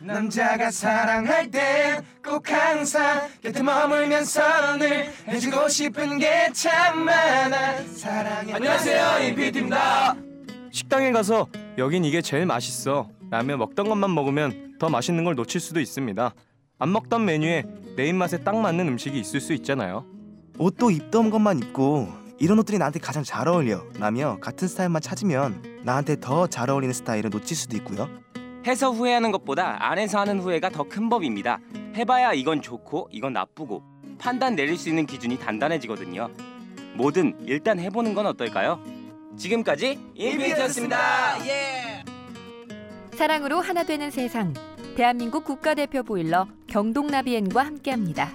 남자가 사랑할 땐 꼭 항상 곁에 머물면서 늘 해주고 싶은 게 참 많아. 사랑해 안녕하세요 이피입니다. 식당에 가서 여긴 이게 제일 맛있어. 라며 먹던 것만 먹으면 더 맛있는 걸 놓칠 수도 있습니다. 안 먹던 메뉴에 내 입맛에 딱 맞는 음식이 있을 수 있잖아요. 옷도 입던 것만 입고 이런 옷들이 나한테 가장 잘 어울려 라며 같은 스타일만 찾으면 나한테 더 잘 어울리는 스타일을 놓칠 수도 있고요 해서 후회하는 것보다 안 해서 하는 후회가 더 큰 법입니다. 해봐야 이건 좋고 이건 나쁘고 판단 내릴 수 있는 기준이 단단해지거든요. 뭐든 일단 해보는 건 어떨까요? 지금까지 인피니트였습니다. 사랑으로 하나 되는 세상. 대한민국 국가대표 보일러 경동나비엔과 함께합니다.